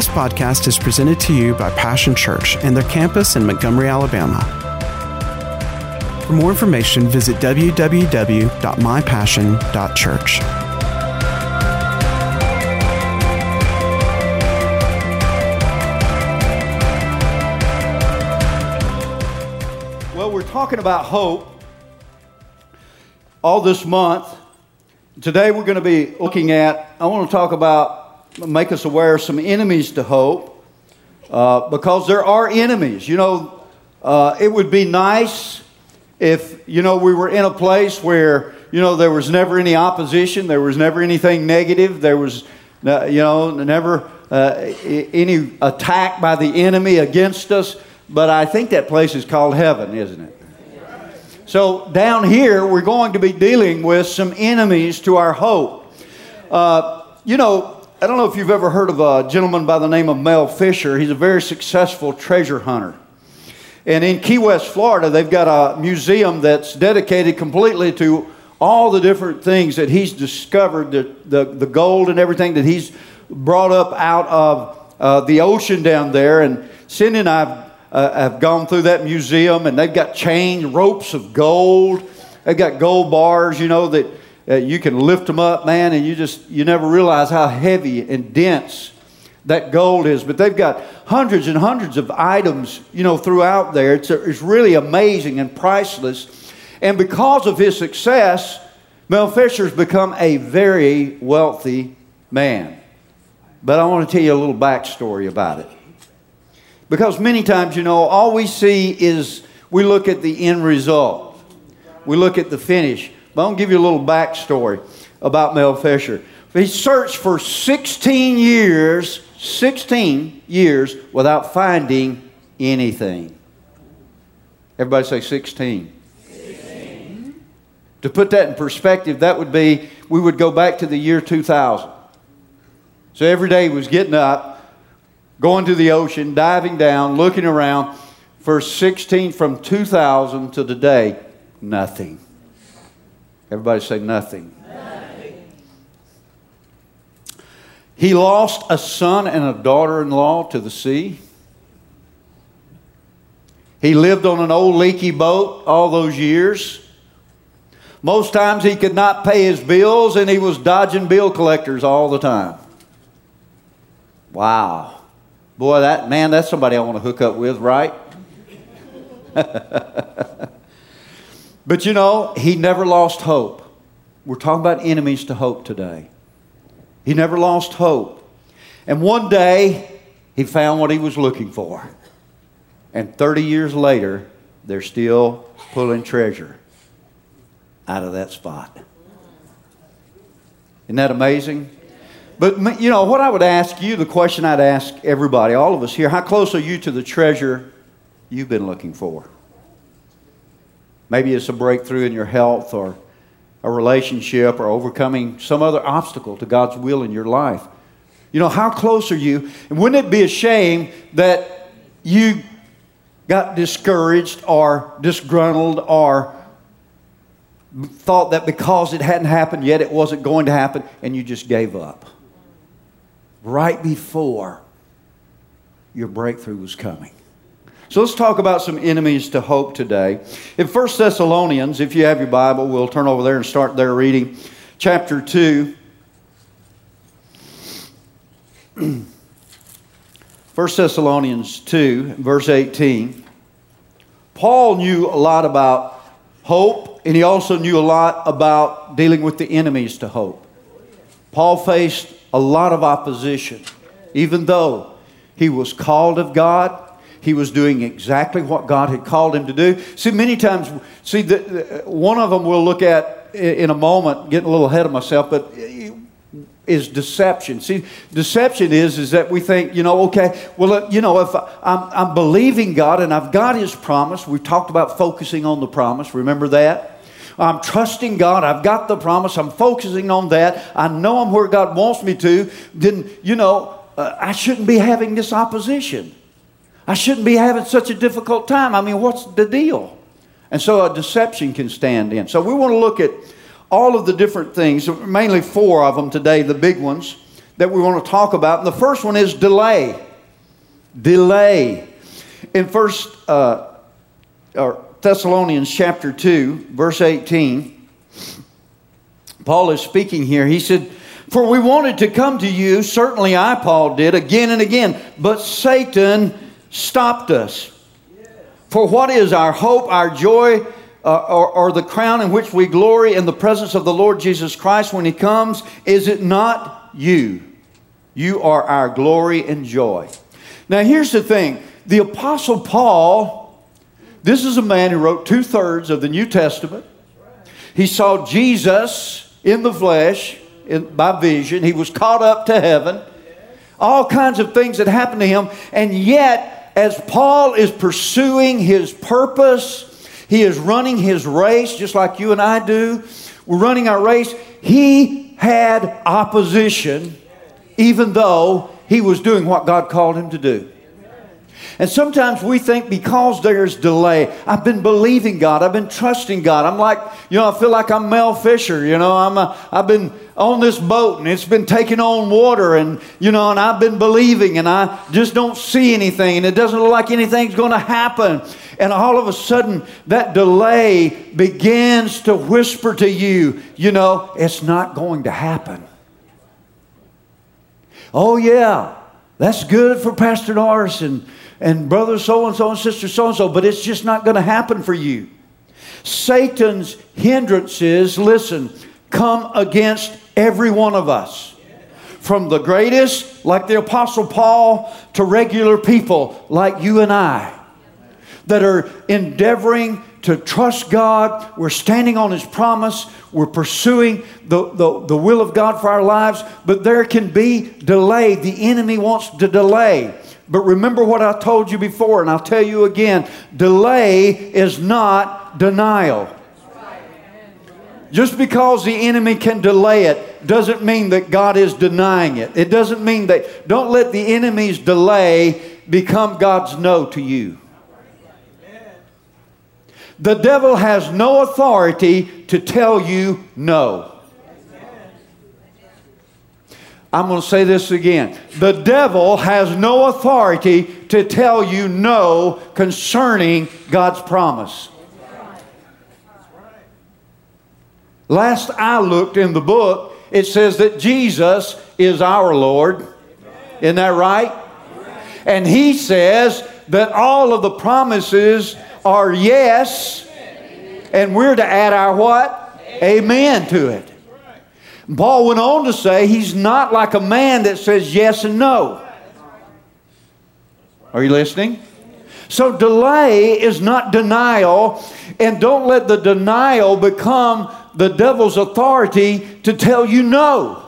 This podcast is presented to you by Passion Church and their campus in Montgomery, Alabama. For more information, visit www.mypassion.church. Well, we're talking about hope all this month. Today we're going to be looking at, I want to talk about, make us aware of some enemies to hope, uh, because there are enemies. You know, uh, it would be nice if, you know, we were in a place where, you know, there was never any opposition, there was never anything negative, there was, uh, you know, never uh, any attack by the enemy against us. But I think that place is called heaven, isn't it? So, down here, we're going to be dealing with some enemies to our hope. Uh, you know, I don't know if you've ever heard of a gentleman by the name of Mel Fisher. He's a very successful treasure hunter. And in Key West, Florida, they've got a museum that's dedicated completely to all the different things that he's discovered, the, the, the gold and everything that he's brought up out of uh, the ocean down there. And Cindy and I uh, have gone through that museum and they've got chain ropes of gold. They've got gold bars, you know, that uh, you can lift them up, man, and you just, you never realize how heavy and dense that gold is. But they've got hundreds and hundreds of items, you know, throughout there. It's, a, it's really amazing and priceless. And because of his success, Mel Fisher's become a very wealthy man. But I want to tell you a little backstory about it. Because many times, you know, all we see is we look at the end result, we look at the finish. But to give you a little backstory about Mel Fisher. He searched for 16 years, 16 years without finding anything. Everybody say 16. 16. To put that in perspective, that would be we would go back to the year 2000. So every day he was getting up, going to the ocean, diving down, looking around. For 16 from 2000 to today, nothing. Everybody say nothing. nothing. He lost a son and a daughter in law to the sea. He lived on an old leaky boat all those years. Most times he could not pay his bills and he was dodging bill collectors all the time. Wow. Boy, that man, that's somebody I want to hook up with, right? but you know, he never lost hope. We're talking about enemies to hope today. He never lost hope. And one day, he found what he was looking for. And 30 years later, they're still pulling treasure out of that spot. Isn't that amazing? But, you know, what I would ask you, the question I'd ask everybody, all of us here, how close are you to the treasure you've been looking for? Maybe it's a breakthrough in your health or a relationship or overcoming some other obstacle to God's will in your life. You know, how close are you? And wouldn't it be a shame that you got discouraged or disgruntled or thought that because it hadn't happened yet, it wasn't going to happen, and you just gave up? right before your breakthrough was coming. So let's talk about some enemies to hope today. In 1 Thessalonians, if you have your Bible, we'll turn over there and start there reading chapter 2. 1 Thessalonians 2, verse 18. Paul knew a lot about hope, and he also knew a lot about dealing with the enemies to hope. Paul faced a lot of opposition, even though he was called of God. He was doing exactly what God had called him to do. See, many times, see, the, the, one of them we'll look at in a moment, getting a little ahead of myself, but is deception. See, deception is is that we think, you know, okay, well, you know, if I'm, I'm believing God and I've got His promise, we've talked about focusing on the promise. Remember that? I'm trusting God. I've got the promise. I'm focusing on that. I know I'm where God wants me to. Then, you know, uh, I shouldn't be having this opposition. I shouldn't be having such a difficult time. I mean, what's the deal? And so a deception can stand in. So we want to look at all of the different things, mainly four of them today, the big ones that we want to talk about. And the first one is delay. Delay. In First uh, Thessalonians chapter 2, verse 18, Paul is speaking here. He said, For we wanted to come to you, certainly I, Paul, did, again and again, but Satan stopped us. For what is our hope, our joy, uh, or, or the crown in which we glory in the presence of the Lord Jesus Christ when He comes? Is it not you? You are our glory and joy. Now, here's the thing the Apostle Paul, this is a man who wrote two thirds of the New Testament. He saw Jesus in the flesh in, by vision, he was caught up to heaven. All kinds of things that happened to him, and yet, as Paul is pursuing his purpose, he is running his race just like you and I do. We're running our race. He had opposition, even though he was doing what God called him to do. And sometimes we think because there's delay, I've been believing God, I've been trusting God. I'm like, you know, I feel like I'm Mel Fisher. You know, I'm a, I've been on this boat and it's been taking on water, and you know, and I've been believing, and I just don't see anything, and it doesn't look like anything's going to happen. And all of a sudden, that delay begins to whisper to you, you know, it's not going to happen. Oh, yeah, that's good for Pastor Norris and and brother so and so and sister so and so, but it's just not going to happen for you. Satan's hindrances, listen, come against every one of us. From the greatest, like the Apostle Paul, to regular people like you and I that are endeavoring to trust God. We're standing on His promise. We're pursuing the, the, the will of God for our lives. But there can be delay. The enemy wants to delay. But remember what I told you before, and I'll tell you again delay is not denial. Just because the enemy can delay it doesn't mean that God is denying it. It doesn't mean that, don't let the enemy's delay become God's no to you. The devil has no authority to tell you no. I'm going to say this again. The devil has no authority to tell you no concerning God's promise. Last I looked in the book, it says that Jesus is our Lord. Isn't that right? And he says that all of the promises are yes, and we're to add our what? Amen to it. Paul went on to say he's not like a man that says yes and no. Are you listening? So delay is not denial, and don't let the denial become the devil's authority to tell you no.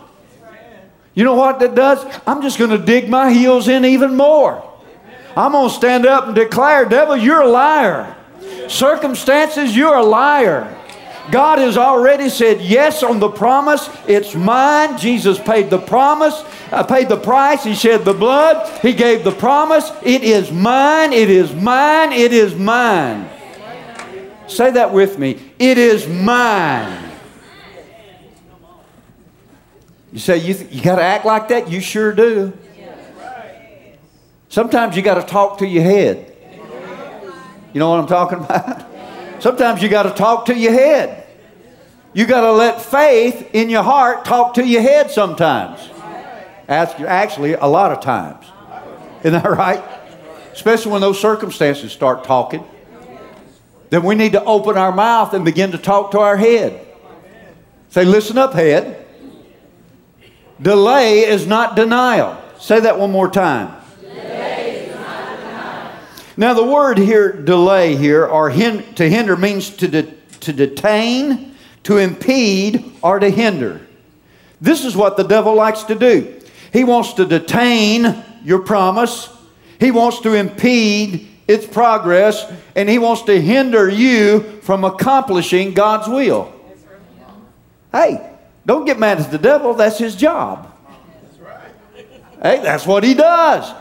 You know what that does? I'm just going to dig my heels in even more. I'm going to stand up and declare, devil, you're a liar. Circumstances, you're a liar. God has already said yes on the promise. It's mine. Jesus paid the promise, uh, paid the price. He shed the blood. He gave the promise. It is mine. It is mine. It is mine. Say that with me. It is mine. You say you, th- you got to act like that? You sure do. Sometimes you got to talk to your head. You know what I'm talking about? Sometimes you got to talk to your head. You got to let faith in your heart talk to your head sometimes. Ask Actually, a lot of times. Isn't that right? Especially when those circumstances start talking. Then we need to open our mouth and begin to talk to our head. Say, listen up, head. Delay is not denial. Say that one more time. Now, the word here, delay here, or hin- to hinder means to, de- to detain, to impede, or to hinder. This is what the devil likes to do. He wants to detain your promise, he wants to impede its progress, and he wants to hinder you from accomplishing God's will. Hey, don't get mad at the devil, that's his job. Hey, that's what he does.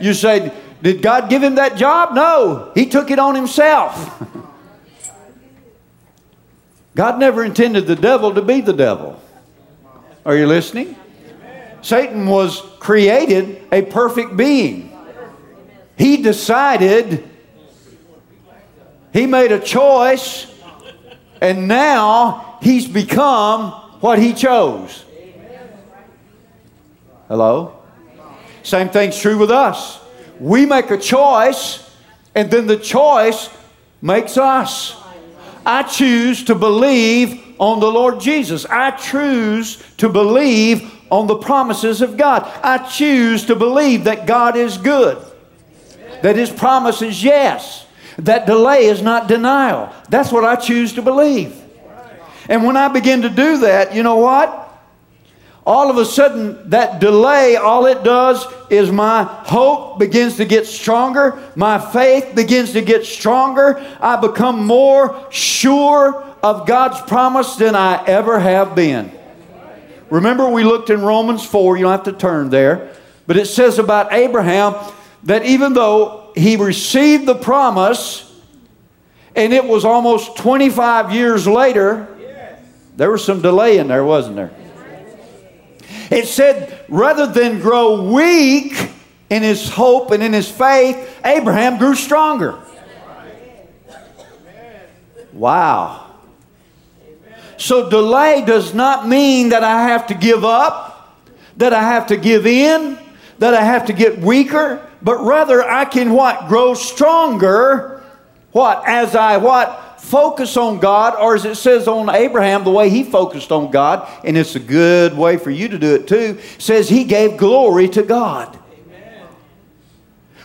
You say, did God give him that job? No, he took it on himself. God never intended the devil to be the devil. Are you listening? Satan was created a perfect being. He decided, he made a choice, and now he's become what he chose. Hello? Same thing's true with us. We make a choice, and then the choice makes us. I choose to believe on the Lord Jesus. I choose to believe on the promises of God. I choose to believe that God is good, that His promise is yes, that delay is not denial. That's what I choose to believe. And when I begin to do that, you know what? All of a sudden, that delay, all it does is my hope begins to get stronger. My faith begins to get stronger. I become more sure of God's promise than I ever have been. Remember, we looked in Romans 4, you don't have to turn there, but it says about Abraham that even though he received the promise and it was almost 25 years later, there was some delay in there, wasn't there? It said, rather than grow weak in his hope and in his faith, Abraham grew stronger. Wow. So delay does not mean that I have to give up, that I have to give in, that I have to get weaker, but rather I can what? Grow stronger. What? As I what? Focus on God, or as it says on Abraham, the way he focused on God, and it's a good way for you to do it too, says he gave glory to God.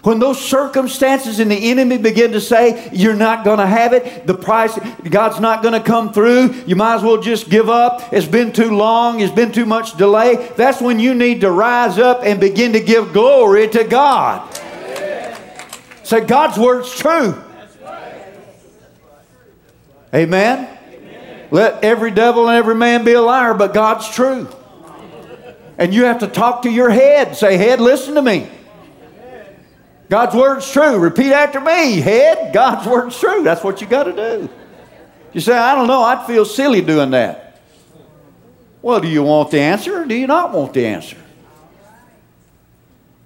When those circumstances and the enemy begin to say, you're not going to have it, the price, God's not going to come through, you might as well just give up. It's been too long, it's been too much delay. That's when you need to rise up and begin to give glory to God. Say, God's word's true. Amen? Let every devil and every man be a liar, but God's true. And you have to talk to your head. Say, Head, listen to me. God's word's true. Repeat after me. Head, God's word's true. That's what you got to do. You say, I don't know, I'd feel silly doing that. Well, do you want the answer or do you not want the answer?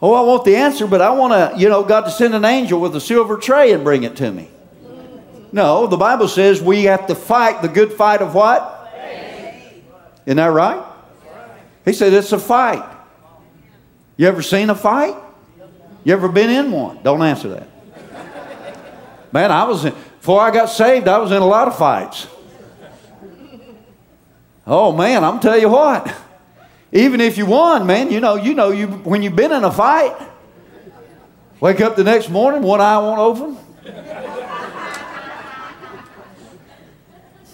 Oh, I want the answer, but I want to, you know, God to send an angel with a silver tray and bring it to me. No, the Bible says we have to fight the good fight of what? Isn't that right? He said it's a fight. You ever seen a fight? You ever been in one? Don't answer that. Man, I was in, before I got saved, I was in a lot of fights. Oh man, I'm tell you what. Even if you won, man, you know, you know, you when you've been in a fight, wake up the next morning, one eye won't open.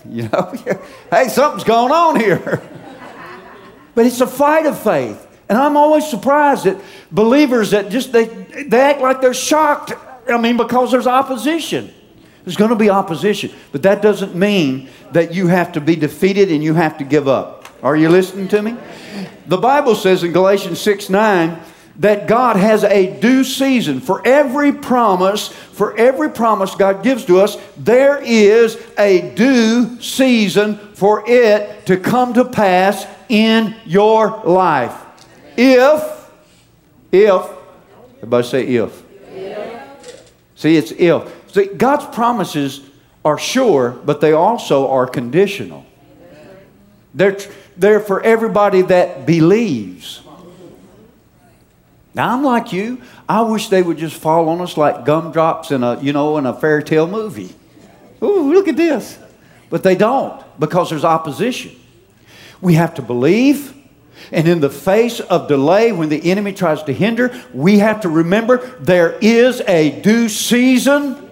you know, hey, something's going on here. but it's a fight of faith. And I'm always surprised at believers that just they, they act like they're shocked. I mean, because there's opposition. There's going to be opposition, but that doesn't mean that you have to be defeated and you have to give up. Are you listening to me? The Bible says in Galatians 6 9 that God has a due season for every promise, for every promise God gives to us, there is a due season for it to come to pass in your life. If, if, everybody say if. if. See, it's if. See, God's promises are sure, but they also are conditional. They're, they're for everybody that believes. Now I'm like you. I wish they would just fall on us like gumdrops in a, you know, in a fairy tale movie. Ooh, look at this. But they don't because there's opposition. We have to believe and in the face of delay, when the enemy tries to hinder, we have to remember there is a due season.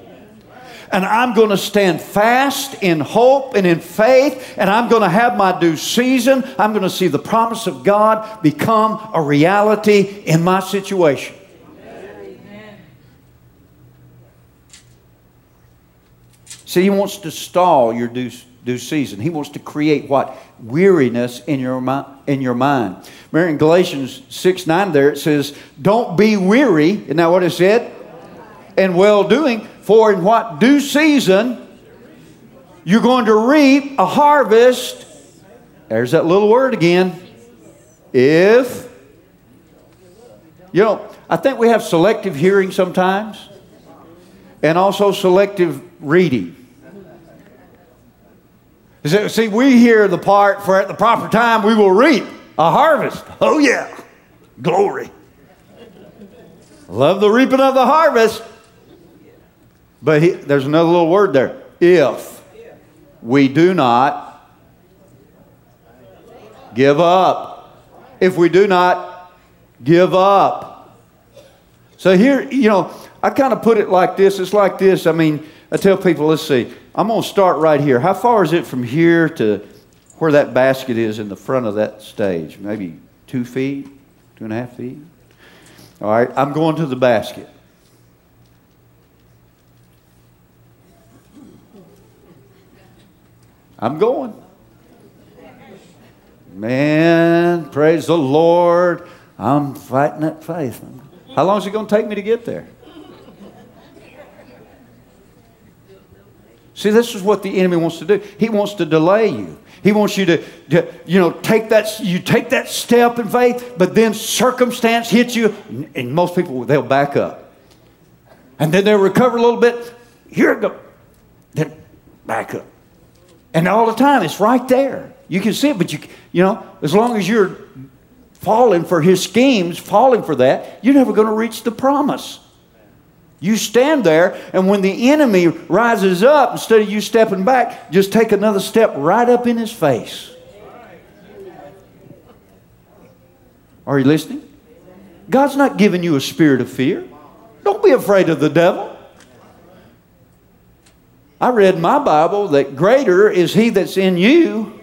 And I'm going to stand fast in hope and in faith, and I'm going to have my due season. I'm going to see the promise of God become a reality in my situation. See, he wants to stall your due, due season. He wants to create what? Weariness in your, in your mind. Remember in Galatians 6 9 there it says, Don't be weary. Isn't that what it said? And well doing, for in what due season you're going to reap a harvest. There's that little word again. If You know, I think we have selective hearing sometimes and also selective reading. See, we hear the part for at the proper time we will reap a harvest. Oh, yeah. Glory. Love the reaping of the harvest. But he, there's another little word there. If we do not give up. If we do not give up. So here, you know, I kind of put it like this. It's like this. I mean, I tell people, let's see, I'm going to start right here. How far is it from here to where that basket is in the front of that stage? Maybe two feet, two and a half feet? All right, I'm going to the basket. I'm going. Man, praise the Lord. I'm fighting that faith. How long is it going to take me to get there? See, this is what the enemy wants to do. He wants to delay you. He wants you to, to, you know, take that, you take that step in faith, but then circumstance hits you, and most people, they'll back up. And then they'll recover a little bit. Here it goes. Then back up. And all the time, it's right there. You can see it, but you, you know, as long as you're falling for his schemes, falling for that, you're never going to reach the promise. You stand there, and when the enemy rises up, instead of you stepping back, just take another step right up in his face. Are you listening? God's not giving you a spirit of fear. Don't be afraid of the devil. I read in my Bible that greater is he that's in you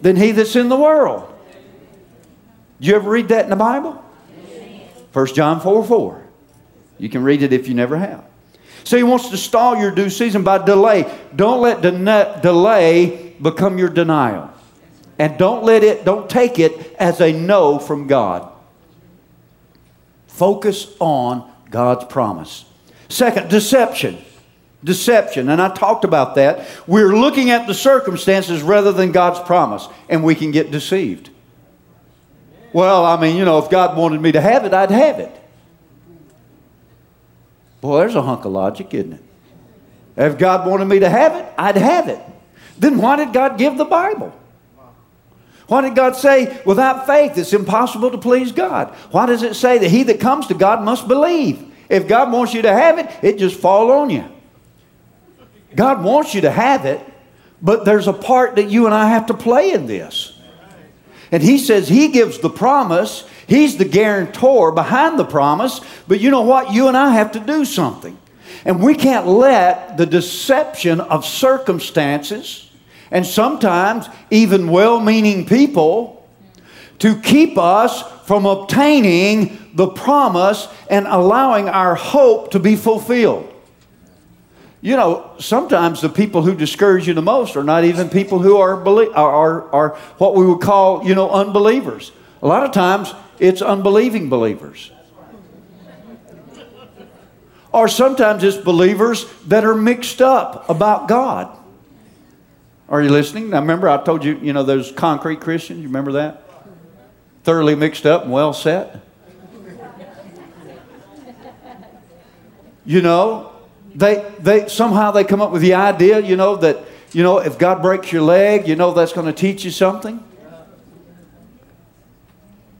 than he that's in the world. Did you ever read that in the Bible? 1 John 4 4. You can read it if you never have. So he wants to stall your due season by delay. Don't let de- delay become your denial. And don't let it, don't take it as a no from God. Focus on God's promise. Second, deception. Deception. And I talked about that. We're looking at the circumstances rather than God's promise, and we can get deceived. Well, I mean, you know, if God wanted me to have it, I'd have it. Boy, there's a hunk of logic, isn't it? If God wanted me to have it, I'd have it. Then why did God give the Bible? Why did God say, without faith, it's impossible to please God? Why does it say that he that comes to God must believe? If God wants you to have it, it just fall on you. God wants you to have it, but there's a part that you and I have to play in this. And he says he gives the promise, He's the guarantor behind the promise, but you know what? You and I have to do something. And we can't let the deception of circumstances and sometimes even well meaning people to keep us from obtaining the promise and allowing our hope to be fulfilled. You know, sometimes the people who discourage you the most are not even people who are, are, are, are what we would call, you know, unbelievers. A lot of times it's unbelieving believers. Or sometimes it's believers that are mixed up about God. Are you listening? Now remember, I told you, you know, those concrete Christians, you remember that? Thoroughly mixed up and well set. You know, they, they somehow they come up with the idea, you know, that, you know, if God breaks your leg, you know that's going to teach you something.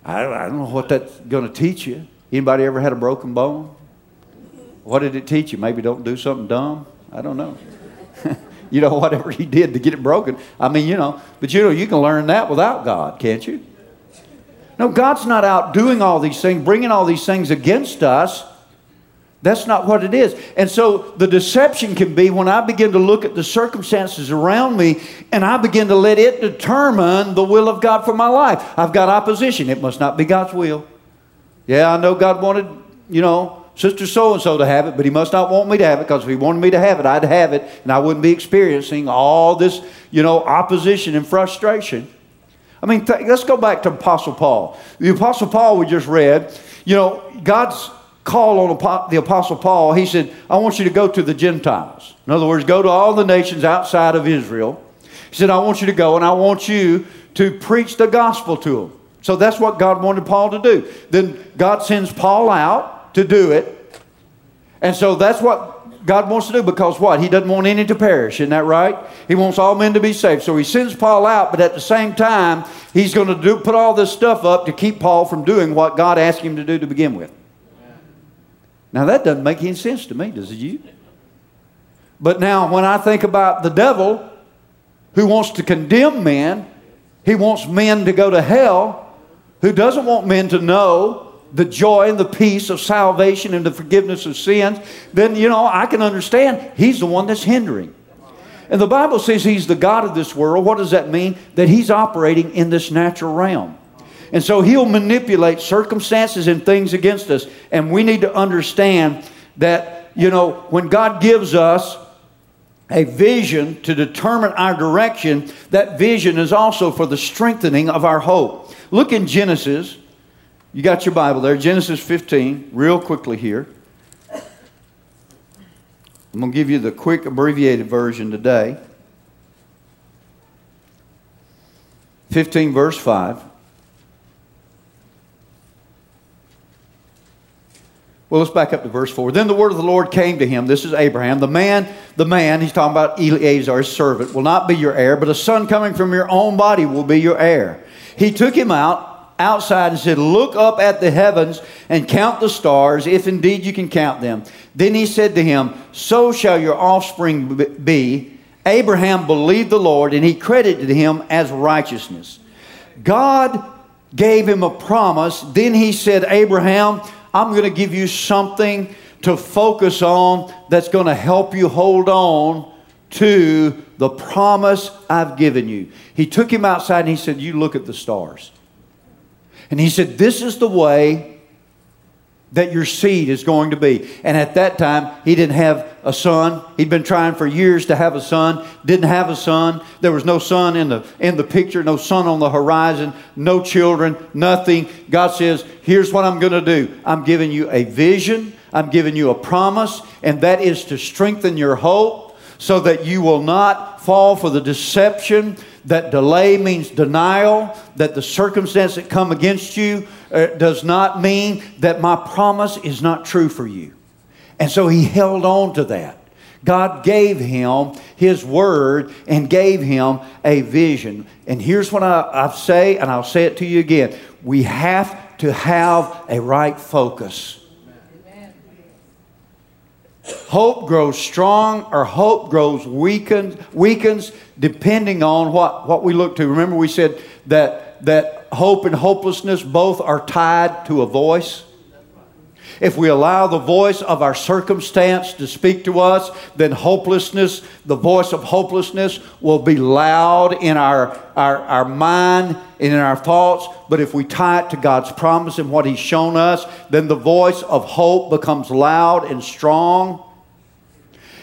I, I don't know what that's going to teach you. Anybody ever had a broken bone? What did it teach you? Maybe don't do something dumb? I don't know. you know, whatever he did to get it broken. I mean, you know, but you know, you can learn that without God, can't you? No, God's not out doing all these things, bringing all these things against us. That's not what it is. And so the deception can be when I begin to look at the circumstances around me and I begin to let it determine the will of God for my life. I've got opposition. It must not be God's will. Yeah, I know God wanted, you know, Sister so and so to have it, but He must not want me to have it because if He wanted me to have it, I'd have it and I wouldn't be experiencing all this, you know, opposition and frustration. I mean, th- let's go back to Apostle Paul. The Apostle Paul we just read, you know, God's call on the Apostle Paul, he said, I want you to go to the Gentiles. In other words, go to all the nations outside of Israel. He said, I want you to go and I want you to preach the gospel to them. So that's what God wanted Paul to do. Then God sends Paul out to do it. And so that's what God wants to do because what? He doesn't want any to perish, isn't that right? He wants all men to be saved. So he sends Paul out, but at the same time, he's going to do, put all this stuff up to keep Paul from doing what God asked him to do to begin with. Now that doesn't make any sense to me, does it you? But now when I think about the devil who wants to condemn men, he wants men to go to hell who doesn't want men to know the joy and the peace of salvation and the forgiveness of sins, then, you know, I can understand he's the one that's hindering. And the Bible says he's the God of this world. What does that mean? That he's operating in this natural realm. And so he'll manipulate circumstances and things against us. And we need to understand that, you know, when God gives us a vision to determine our direction, that vision is also for the strengthening of our hope. Look in Genesis. You got your Bible there, Genesis 15, real quickly here. I'm going to give you the quick abbreviated version today. 15, verse 5. Well, let's back up to verse 4. Then the word of the Lord came to him. This is Abraham. The man, the man, he's talking about Eliezer, his servant, will not be your heir, but a son coming from your own body will be your heir. He took him out outside and said, Look up at the heavens and count the stars, if indeed you can count them. Then he said to him, So shall your offspring be. Abraham believed the Lord, and he credited him as righteousness. God gave him a promise. Then he said, Abraham, I'm going to give you something to focus on that's going to help you hold on to the promise I've given you. He took him outside and he said, You look at the stars. And he said, This is the way that your seed is going to be. And at that time, he didn't have a son. He'd been trying for years to have a son, didn't have a son. There was no son in the, in the picture, no son on the horizon, no children, nothing. God says, Here's what I'm going to do I'm giving you a vision, I'm giving you a promise, and that is to strengthen your hope so that you will not fall for the deception that delay means denial, that the circumstance that come against you uh, does not mean that my promise is not true for you. And so he held on to that. God gave him his word and gave him a vision. And here's what I, I say, and I'll say it to you again. We have to have a right focus. Hope grows strong or hope grows weakened, weakens depending on what, what we look to. Remember, we said that, that hope and hopelessness both are tied to a voice. If we allow the voice of our circumstance to speak to us, then hopelessness, the voice of hopelessness, will be loud in our, our, our mind and in our thoughts. But if we tie it to God's promise and what He's shown us, then the voice of hope becomes loud and strong.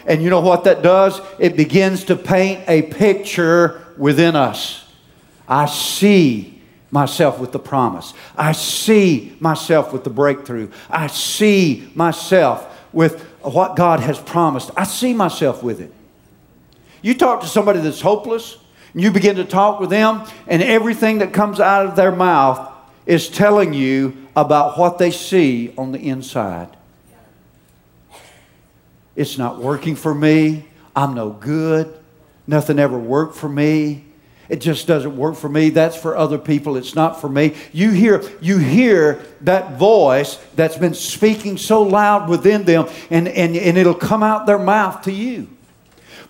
And you know what that does? It begins to paint a picture within us. I see myself with the promise. I see myself with the breakthrough. I see myself with what God has promised. I see myself with it. You talk to somebody that's hopeless, and you begin to talk with them, and everything that comes out of their mouth is telling you about what they see on the inside. It's not working for me. I'm no good. Nothing ever worked for me. It just doesn't work for me. That's for other people. It's not for me. You hear, you hear that voice that's been speaking so loud within them, and, and, and it'll come out their mouth to you.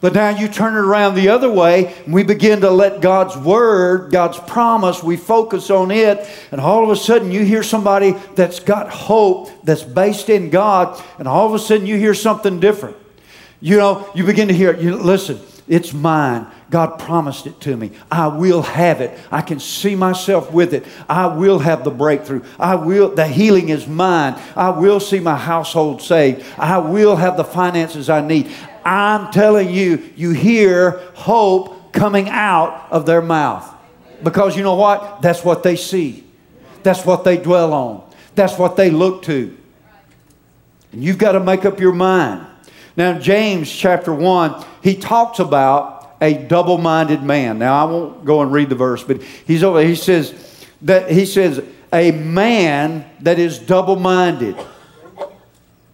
But now you turn it around the other way, and we begin to let God's word, God's promise, we focus on it, and all of a sudden you hear somebody that's got hope, that's based in God, and all of a sudden you hear something different. You know, you begin to hear, you listen, it's mine. God promised it to me. I will have it. I can see myself with it. I will have the breakthrough. I will, the healing is mine. I will see my household saved. I will have the finances I need. I'm telling you, you hear hope coming out of their mouth. Because you know what? That's what they see. That's what they dwell on. That's what they look to. And you've got to make up your mind. Now, James chapter 1, he talks about a double minded man. Now, I won't go and read the verse, but he's over, he says, that he says, a man that is double minded.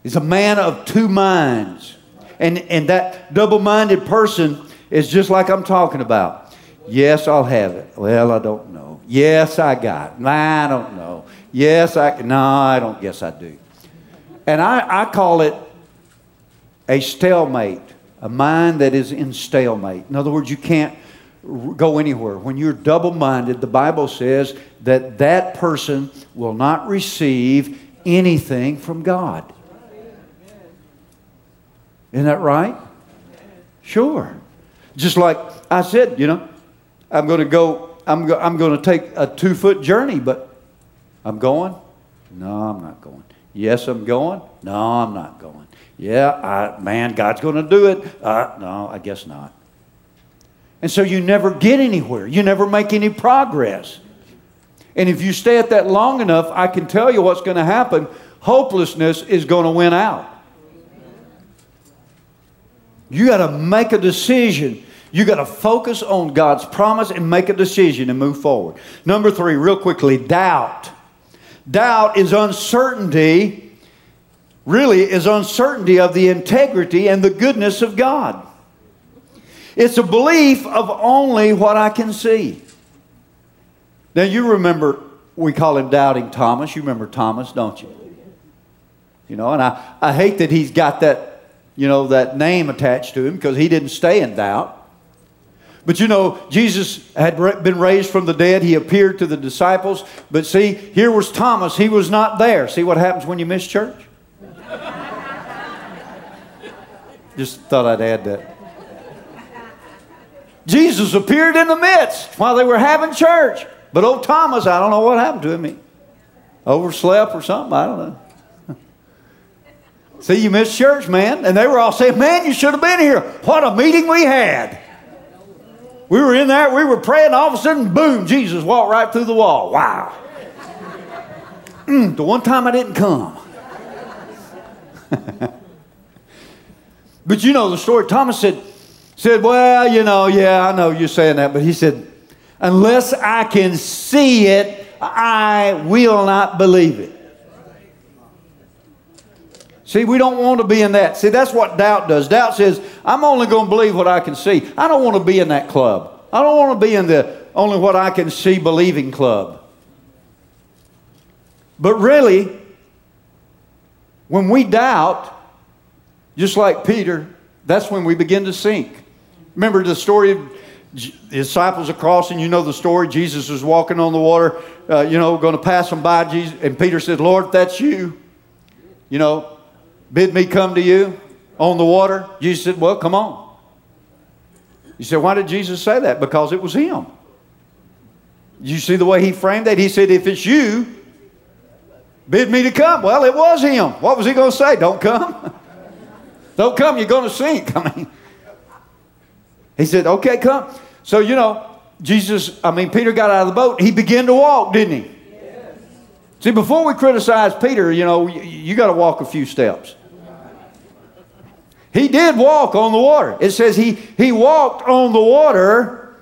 is a man of two minds. And, and that double minded person is just like I'm talking about. Yes, I'll have it. Well, I don't know. Yes, I got it. I don't know. Yes, I no, I don't guess I do. And I, I call it a stalemate, a mind that is in stalemate. In other words, you can't go anywhere. When you're double minded, the Bible says that that person will not receive anything from God. Isn't that right? Sure. Just like I said, you know, I'm going to go, I'm, go, I'm going to take a two foot journey, but I'm going? No, I'm not going. Yes, I'm going? No, I'm not going. Yeah, I, man, God's going to do it. Uh, no, I guess not. And so you never get anywhere. You never make any progress. And if you stay at that long enough, I can tell you what's going to happen. Hopelessness is going to win out. You got to make a decision. You got to focus on God's promise and make a decision and move forward. Number three, real quickly, doubt. Doubt is uncertainty, really, is uncertainty of the integrity and the goodness of God. It's a belief of only what I can see. Now, you remember, we call him Doubting Thomas. You remember Thomas, don't you? You know, and I, I hate that he's got that, you know, that name attached to him because he didn't stay in doubt. But you know, Jesus had been raised from the dead. He appeared to the disciples. But see, here was Thomas. He was not there. See what happens when you miss church? Just thought I'd add that. Jesus appeared in the midst while they were having church. But old Thomas, I don't know what happened to him. He overslept or something. I don't know. See, you missed church, man. And they were all saying, Man, you should have been here. What a meeting we had. We were in there, we were praying, all of a sudden, boom, Jesus walked right through the wall. Wow. Mm, the one time I didn't come. but you know the story. Thomas said, said, Well, you know, yeah, I know you're saying that, but he said, Unless I can see it, I will not believe it. See, we don't want to be in that. See, that's what doubt does. Doubt says, I'm only going to believe what I can see. I don't want to be in that club. I don't want to be in the only what I can see believing club. But really, when we doubt, just like Peter, that's when we begin to sink. Remember the story of the disciples are crossing. You know the story. Jesus was walking on the water, uh, you know, going to pass them by. Jesus, and Peter said, Lord, that's you, you know, bid me come to you on the water. Jesus said, Well, come on. You said, Why did Jesus say that? Because it was him. You see the way he framed that? He said, If it's you, bid me to come. Well, it was him. What was he going to say? Don't come. Don't come. You're going to sink. I mean, he said, Okay, come. So, you know, Jesus, I mean, Peter got out of the boat. He began to walk, didn't he? See, before we criticize Peter, you know, you, you got to walk a few steps. He did walk on the water. It says he, he walked on the water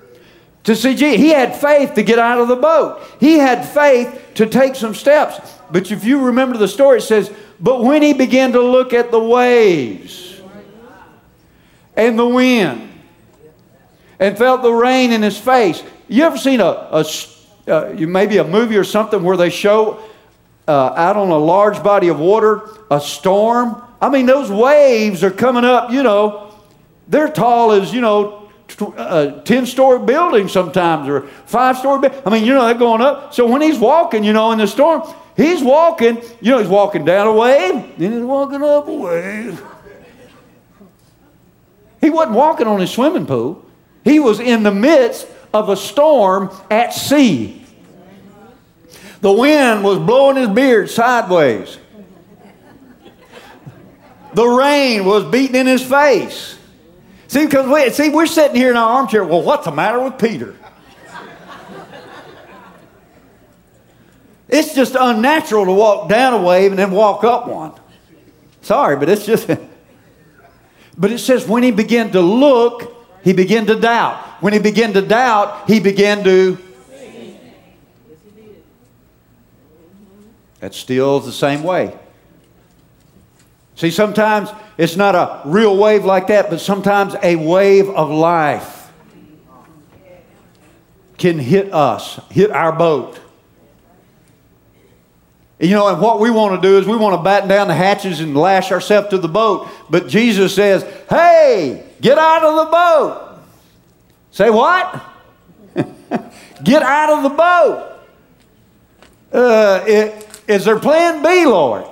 to see Jesus. He had faith to get out of the boat. He had faith to take some steps. But if you remember the story, it says, But when he began to look at the waves and the wind, and felt the rain in his face. You ever seen a, a uh, maybe a movie or something where they show uh, out on a large body of water a storm? I mean, those waves are coming up, you know, they're tall as, you know, a uh, 10 story building sometimes or five story I mean, you know, they're going up. So when he's walking, you know, in the storm, he's walking, you know, he's walking down a wave, then he's walking up a wave. He wasn't walking on his swimming pool. He was in the midst of a storm at sea. The wind was blowing his beard sideways. The rain was beating in his face. See, because we, see, we're sitting here in our armchair. Well, what's the matter with Peter? It's just unnatural to walk down a wave and then walk up one. Sorry, but it's just. but it says when he began to look, he began to doubt. When he began to doubt, he began to. That's still the same way. See, sometimes it's not a real wave like that, but sometimes a wave of life can hit us, hit our boat. You know, and what we want to do is we want to batten down the hatches and lash ourselves to the boat. But Jesus says, hey, get out of the boat. Say what? get out of the boat. Uh, it, is there plan B, Lord?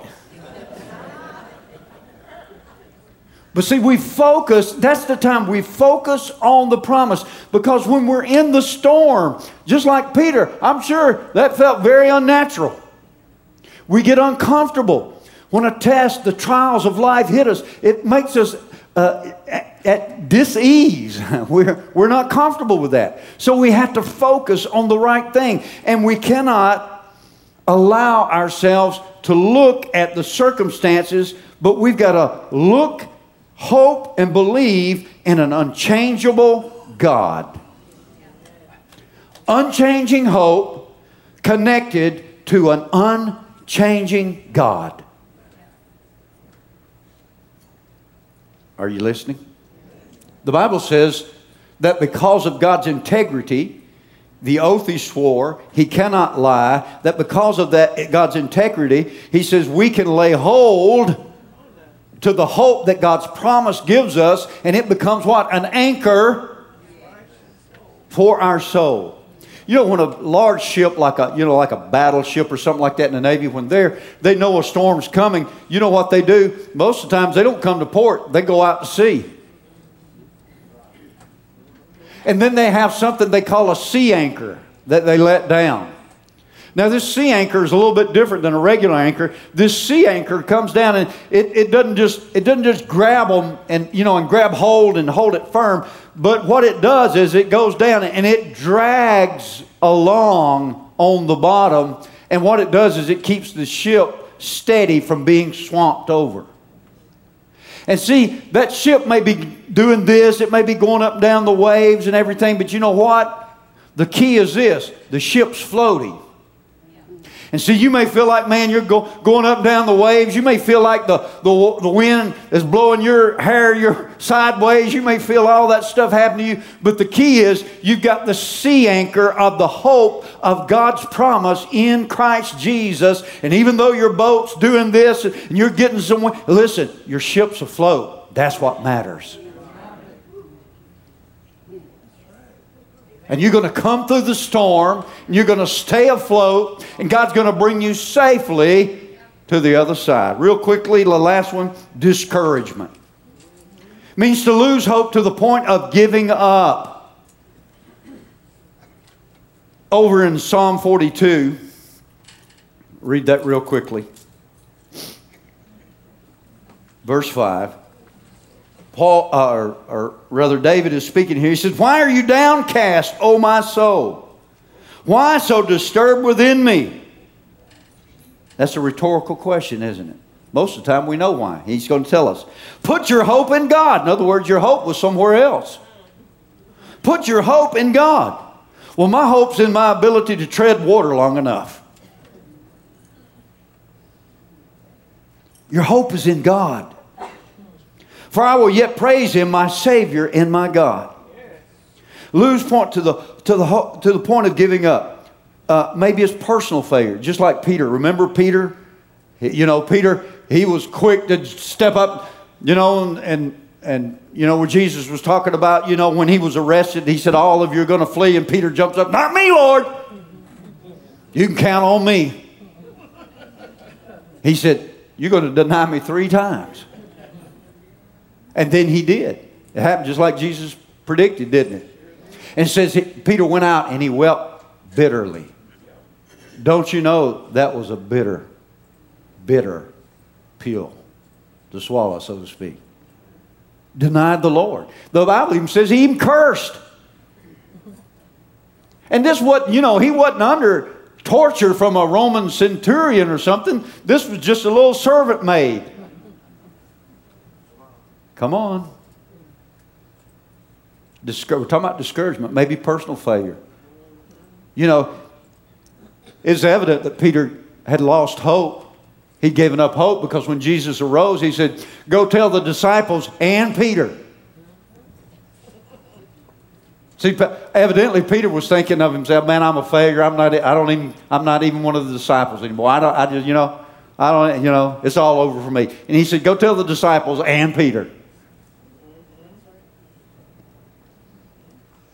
But see, we focus, that's the time we focus on the promise. Because when we're in the storm, just like Peter, I'm sure that felt very unnatural. We get uncomfortable. When a test, the trials of life hit us, it makes us uh, at, at dis-ease. We're, we're not comfortable with that. So we have to focus on the right thing. And we cannot allow ourselves to look at the circumstances, but we've got to look hope and believe in an unchangeable God. Unchanging hope connected to an unchanging God. Are you listening? The Bible says that because of God's integrity, the oath he swore, he cannot lie, that because of that God's integrity, he says we can lay hold to the hope that God's promise gives us, and it becomes what? An anchor for our soul. You know, when a large ship like a you know like a battleship or something like that in the Navy, when they're they know a storm's coming, you know what they do? Most of the times they don't come to port; they go out to sea. And then they have something they call a sea anchor that they let down. Now, this sea anchor is a little bit different than a regular anchor. This sea anchor comes down and it, it doesn't just it doesn't just grab them and you know and grab hold and hold it firm. But what it does is it goes down and it drags along on the bottom. And what it does is it keeps the ship steady from being swamped over. And see, that ship may be doing this, it may be going up and down the waves and everything, but you know what? The key is this the ship's floating. And so you may feel like, man, you're go, going up and down the waves. You may feel like the, the, the wind is blowing your hair your sideways. You may feel all that stuff happening to you. But the key is you've got the sea anchor of the hope of God's promise in Christ Jesus. And even though your boat's doing this and you're getting somewhere, listen, your ship's afloat. That's what matters. And you're going to come through the storm, and you're going to stay afloat, and God's going to bring you safely to the other side. Real quickly, the last one discouragement. means to lose hope to the point of giving up. Over in Psalm 42, read that real quickly. Verse 5. Paul, uh, or, or rather, David is speaking here. He says, Why are you downcast, O my soul? Why so disturbed within me? That's a rhetorical question, isn't it? Most of the time we know why. He's going to tell us. Put your hope in God. In other words, your hope was somewhere else. Put your hope in God. Well, my hope's in my ability to tread water long enough. Your hope is in God. For I will yet praise him, my Savior and my God. Lose point to the, to the, to the point of giving up. Uh, maybe it's personal failure, just like Peter. Remember Peter? You know, Peter, he was quick to step up, you know, and, and, and you know, where Jesus was talking about, you know, when he was arrested, he said, All of you are going to flee. And Peter jumps up, Not me, Lord. You can count on me. He said, You're going to deny me three times. And then he did. It happened just like Jesus predicted, didn't it? And it says Peter went out and he wept bitterly. Don't you know that was a bitter, bitter pill to swallow, so to speak? Denied the Lord. The Bible even says he even cursed. And this what you know, he wasn't under torture from a Roman centurion or something. This was just a little servant maid. Come on. We're talking about discouragement, maybe personal failure. You know, it's evident that Peter had lost hope. He'd given up hope because when Jesus arose, he said, Go tell the disciples and Peter. See, evidently Peter was thinking of himself, man, I'm a failure. I'm not, I don't even, I'm not even one of the disciples anymore. I don't, I just, you know, I don't, you know, it's all over for me. And he said, go tell the disciples and Peter.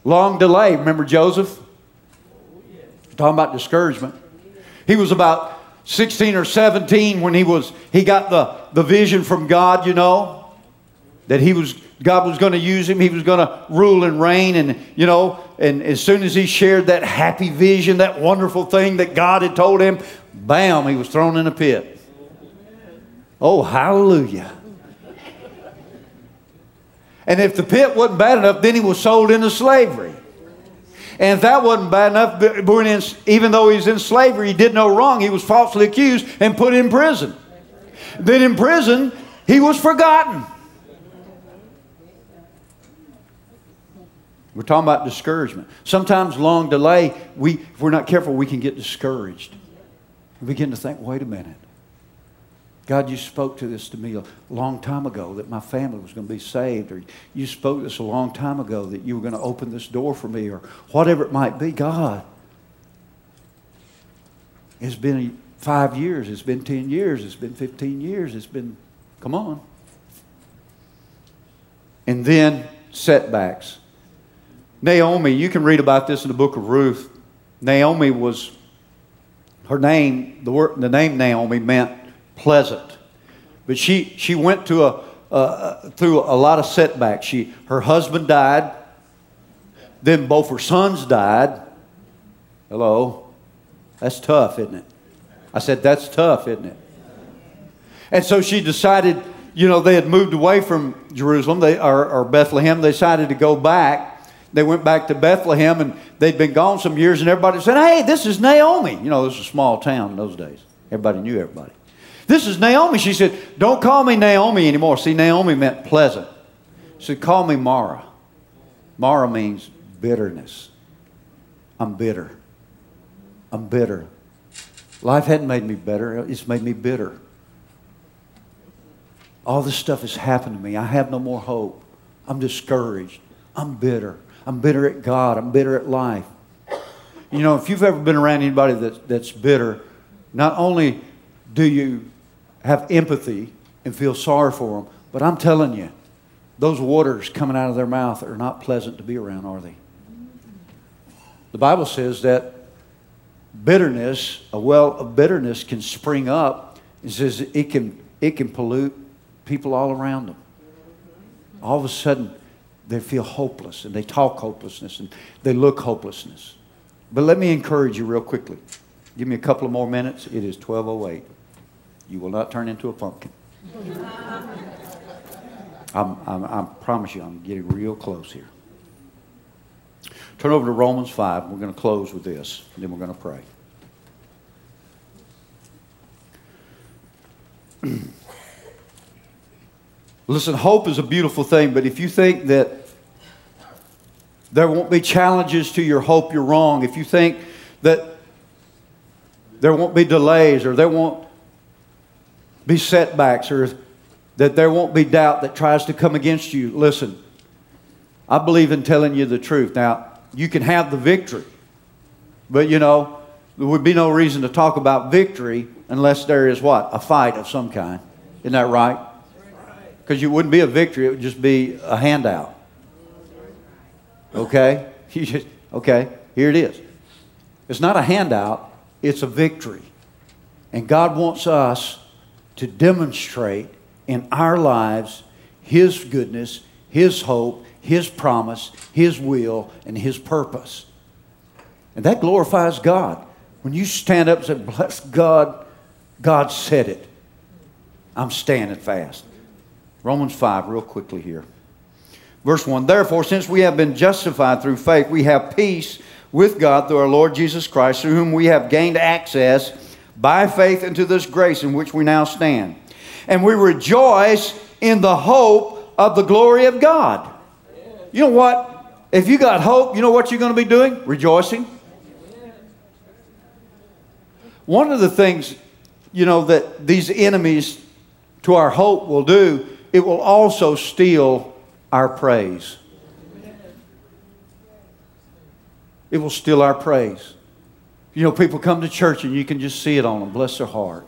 Long delay. Remember Joseph? Talking about discouragement. He was about 16 or 17 when he was, he got the, the vision from God, you know, that he was God was going to use him. He was going to rule and reign. And, you know, and as soon as he shared that happy vision, that wonderful thing that God had told him, bam, he was thrown in a pit. Oh, hallelujah. And if the pit wasn't bad enough, then he was sold into slavery. And if that wasn't bad enough, even though he was in slavery, he did no wrong. He was falsely accused and put in prison. Then in prison, he was forgotten. We're talking about discouragement. Sometimes long delay, we, if we're not careful, we can get discouraged. We begin to think, wait a minute. God, you spoke to this to me a long time ago that my family was going to be saved, or you spoke to this a long time ago that you were going to open this door for me, or whatever it might be. God, it's been five years, it's been 10 years, it's been 15 years, it's been, come on. And then setbacks. Naomi, you can read about this in the book of Ruth. Naomi was, her name, the, word, the name Naomi meant pleasant. But she, she went to a, uh, through a lot of setbacks. She, her husband died, then both her sons died. Hello? That's tough, isn't it? I said, that's tough, isn't it? And so she decided, you know, they had moved away from Jerusalem they, or, or Bethlehem. They decided to go back they went back to Bethlehem and they'd been gone some years, and everybody said, Hey, this is Naomi. You know, this is a small town in those days. Everybody knew everybody. This is Naomi. She said, Don't call me Naomi anymore. See, Naomi meant pleasant. She said, Call me Mara. Mara means bitterness. I'm bitter. I'm bitter. Life hadn't made me better, it's made me bitter. All this stuff has happened to me. I have no more hope. I'm discouraged. I'm bitter. I'm bitter at God. I'm bitter at life. You know, if you've ever been around anybody that, that's bitter, not only do you have empathy and feel sorry for them, but I'm telling you, those waters coming out of their mouth are not pleasant to be around, are they? The Bible says that bitterness, a well of bitterness can spring up. It says it can, it can pollute people all around them. All of a sudden, they feel hopeless and they talk hopelessness and they look hopelessness. But let me encourage you real quickly. Give me a couple of more minutes. It is 1208. You will not turn into a pumpkin. I'm, I'm, I promise you, I'm getting real close here. Turn over to Romans 5. We're going to close with this, and then we're going to pray. Listen, hope is a beautiful thing, but if you think that there won't be challenges to your hope, you're wrong. If you think that there won't be delays or there won't be setbacks or that there won't be doubt that tries to come against you, listen, I believe in telling you the truth. Now, you can have the victory, but you know, there would be no reason to talk about victory unless there is what? A fight of some kind. Isn't that right? Because you wouldn't be a victory, it would just be a handout. Okay? You just, okay, here it is. It's not a handout, it's a victory. And God wants us to demonstrate in our lives His goodness, His hope, His promise, His will, and His purpose. And that glorifies God. When you stand up and say, Bless God, God said it. I'm standing fast. Romans 5, real quickly here. Verse 1 Therefore, since we have been justified through faith, we have peace with God through our Lord Jesus Christ, through whom we have gained access by faith into this grace in which we now stand. And we rejoice in the hope of the glory of God. You know what? If you got hope, you know what you're going to be doing? Rejoicing. one of the things, you know, that these enemies to our hope will do, it will also steal our praise. It will steal our praise. You know, people come to church and you can just see it on them. Bless their heart.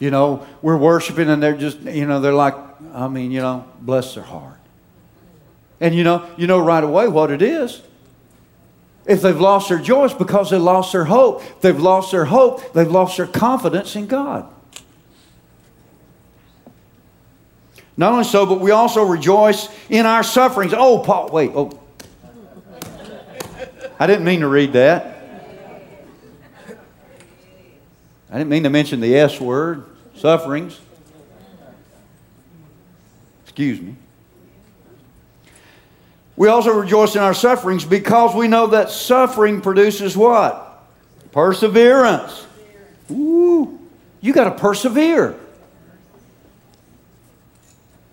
You know, we're worshiping and they're just, you know, they're like, I mean, you know, bless their heart. And you know, you know right away what it is. If they've lost their joy, it's because they lost their hope. If they've lost their hope, they've lost their confidence in God. Not only so, but we also rejoice in our sufferings. Oh, Paul, wait. Oh. I didn't mean to read that. I didn't mean to mention the S word, sufferings. Excuse me. We also rejoice in our sufferings because we know that suffering produces what? Perseverance. Ooh, you got to persevere.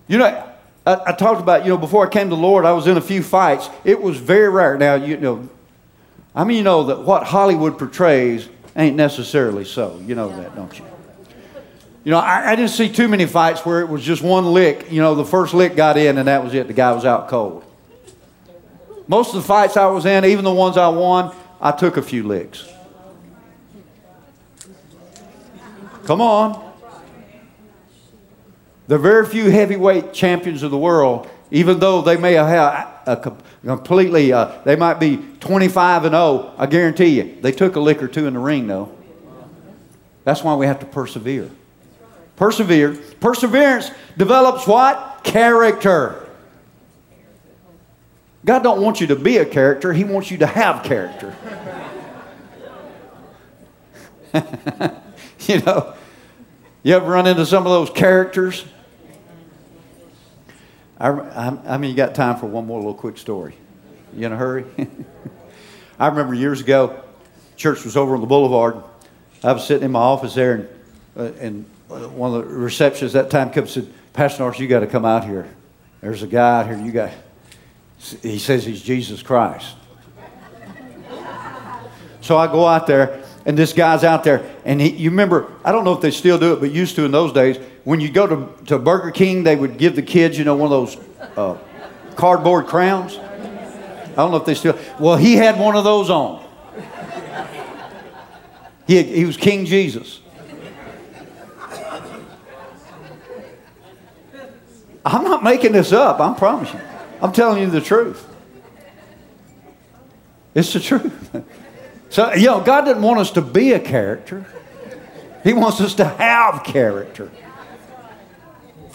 You know, I, I, talked about, you know, before I came to the Lord, I was in a few fights. It was very rare. Now, you know, I mean, you know that what Hollywood portrays ain't necessarily so. You know that, don't you? You know, I, I, didn't see too many fights where it was just one lick. You know, the first lick got in and that was it. The guy was out cold. Most of the fights I was in, even the ones I won, I took a few licks. Come on. Are very few heavyweight champions of the world, even though they may have a completely, uh, they might be 25 and 0. I guarantee you, they took a lick or two in the ring, though. That's why we have to persevere. Persevere. Perseverance develops what? Character. God don't want you to be a character, He wants you to have character. you know, you ever run into some of those characters? I, I, I mean, you got time for one more little quick story. You in a hurry? I remember years ago, church was over on the boulevard. I was sitting in my office there, and, uh, and one of the receptionists that time comes and said, Pastor Norris, you got to come out here. There's a guy out here. You got. He says he's Jesus Christ. so I go out there, and this guy's out there, and he, you remember, I don't know if they still do it, but used to in those days, when you go to, to Burger King, they would give the kids, you know, one of those uh, cardboard crowns. I don't know if they still, well, he had one of those on. He, he was King Jesus. I'm not making this up, I promise you. I'm telling you the truth. It's the truth. So, you know, God didn't want us to be a character, He wants us to have character.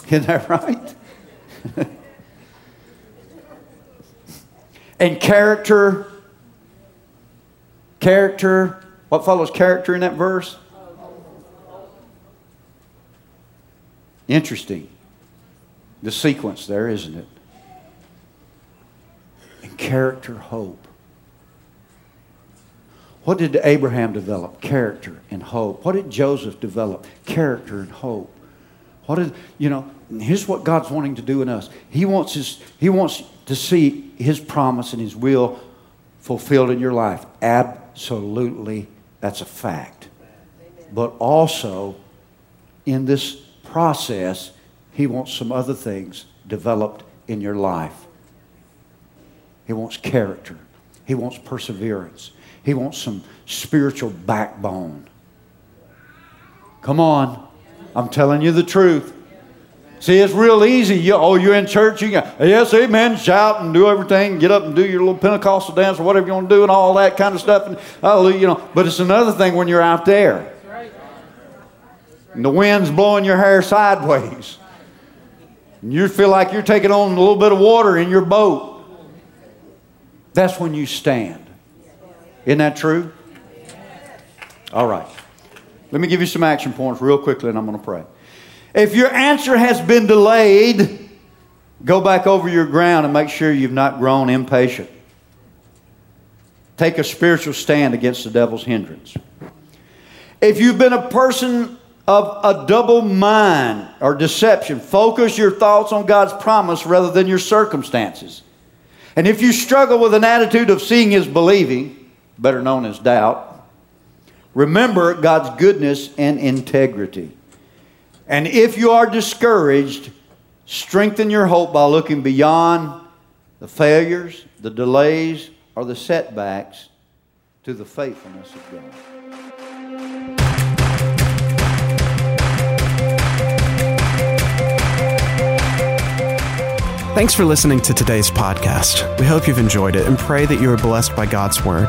Isn't that right? and character, character, what follows character in that verse? Interesting. The sequence there, isn't it? And character, hope. What did Abraham develop? Character and hope. What did Joseph develop? Character and hope. What did, you know, here's what God's wanting to do in us. He wants, his, he wants to see His promise and His will fulfilled in your life. Absolutely, that's a fact. But also, in this process, He wants some other things developed in your life. He wants character, He wants perseverance, He wants some spiritual backbone. Come on. I'm telling you the truth. See, it's real easy. You, oh, you're in church, you can, yes, amen, shout and do everything, get up and do your little Pentecostal dance or whatever you want to do and all that kind of stuff. And, hallelujah, you know. But it's another thing when you're out there. And the wind's blowing your hair sideways. And you feel like you're taking on a little bit of water in your boat. That's when you stand. Isn't that true? All right. Let me give you some action points real quickly and I'm going to pray. If your answer has been delayed, go back over your ground and make sure you've not grown impatient. Take a spiritual stand against the devil's hindrance. If you've been a person of a double mind or deception, focus your thoughts on God's promise rather than your circumstances. And if you struggle with an attitude of seeing is believing, better known as doubt, Remember God's goodness and integrity. And if you are discouraged, strengthen your hope by looking beyond the failures, the delays, or the setbacks to the faithfulness of God. Thanks for listening to today's podcast. We hope you've enjoyed it and pray that you are blessed by God's Word.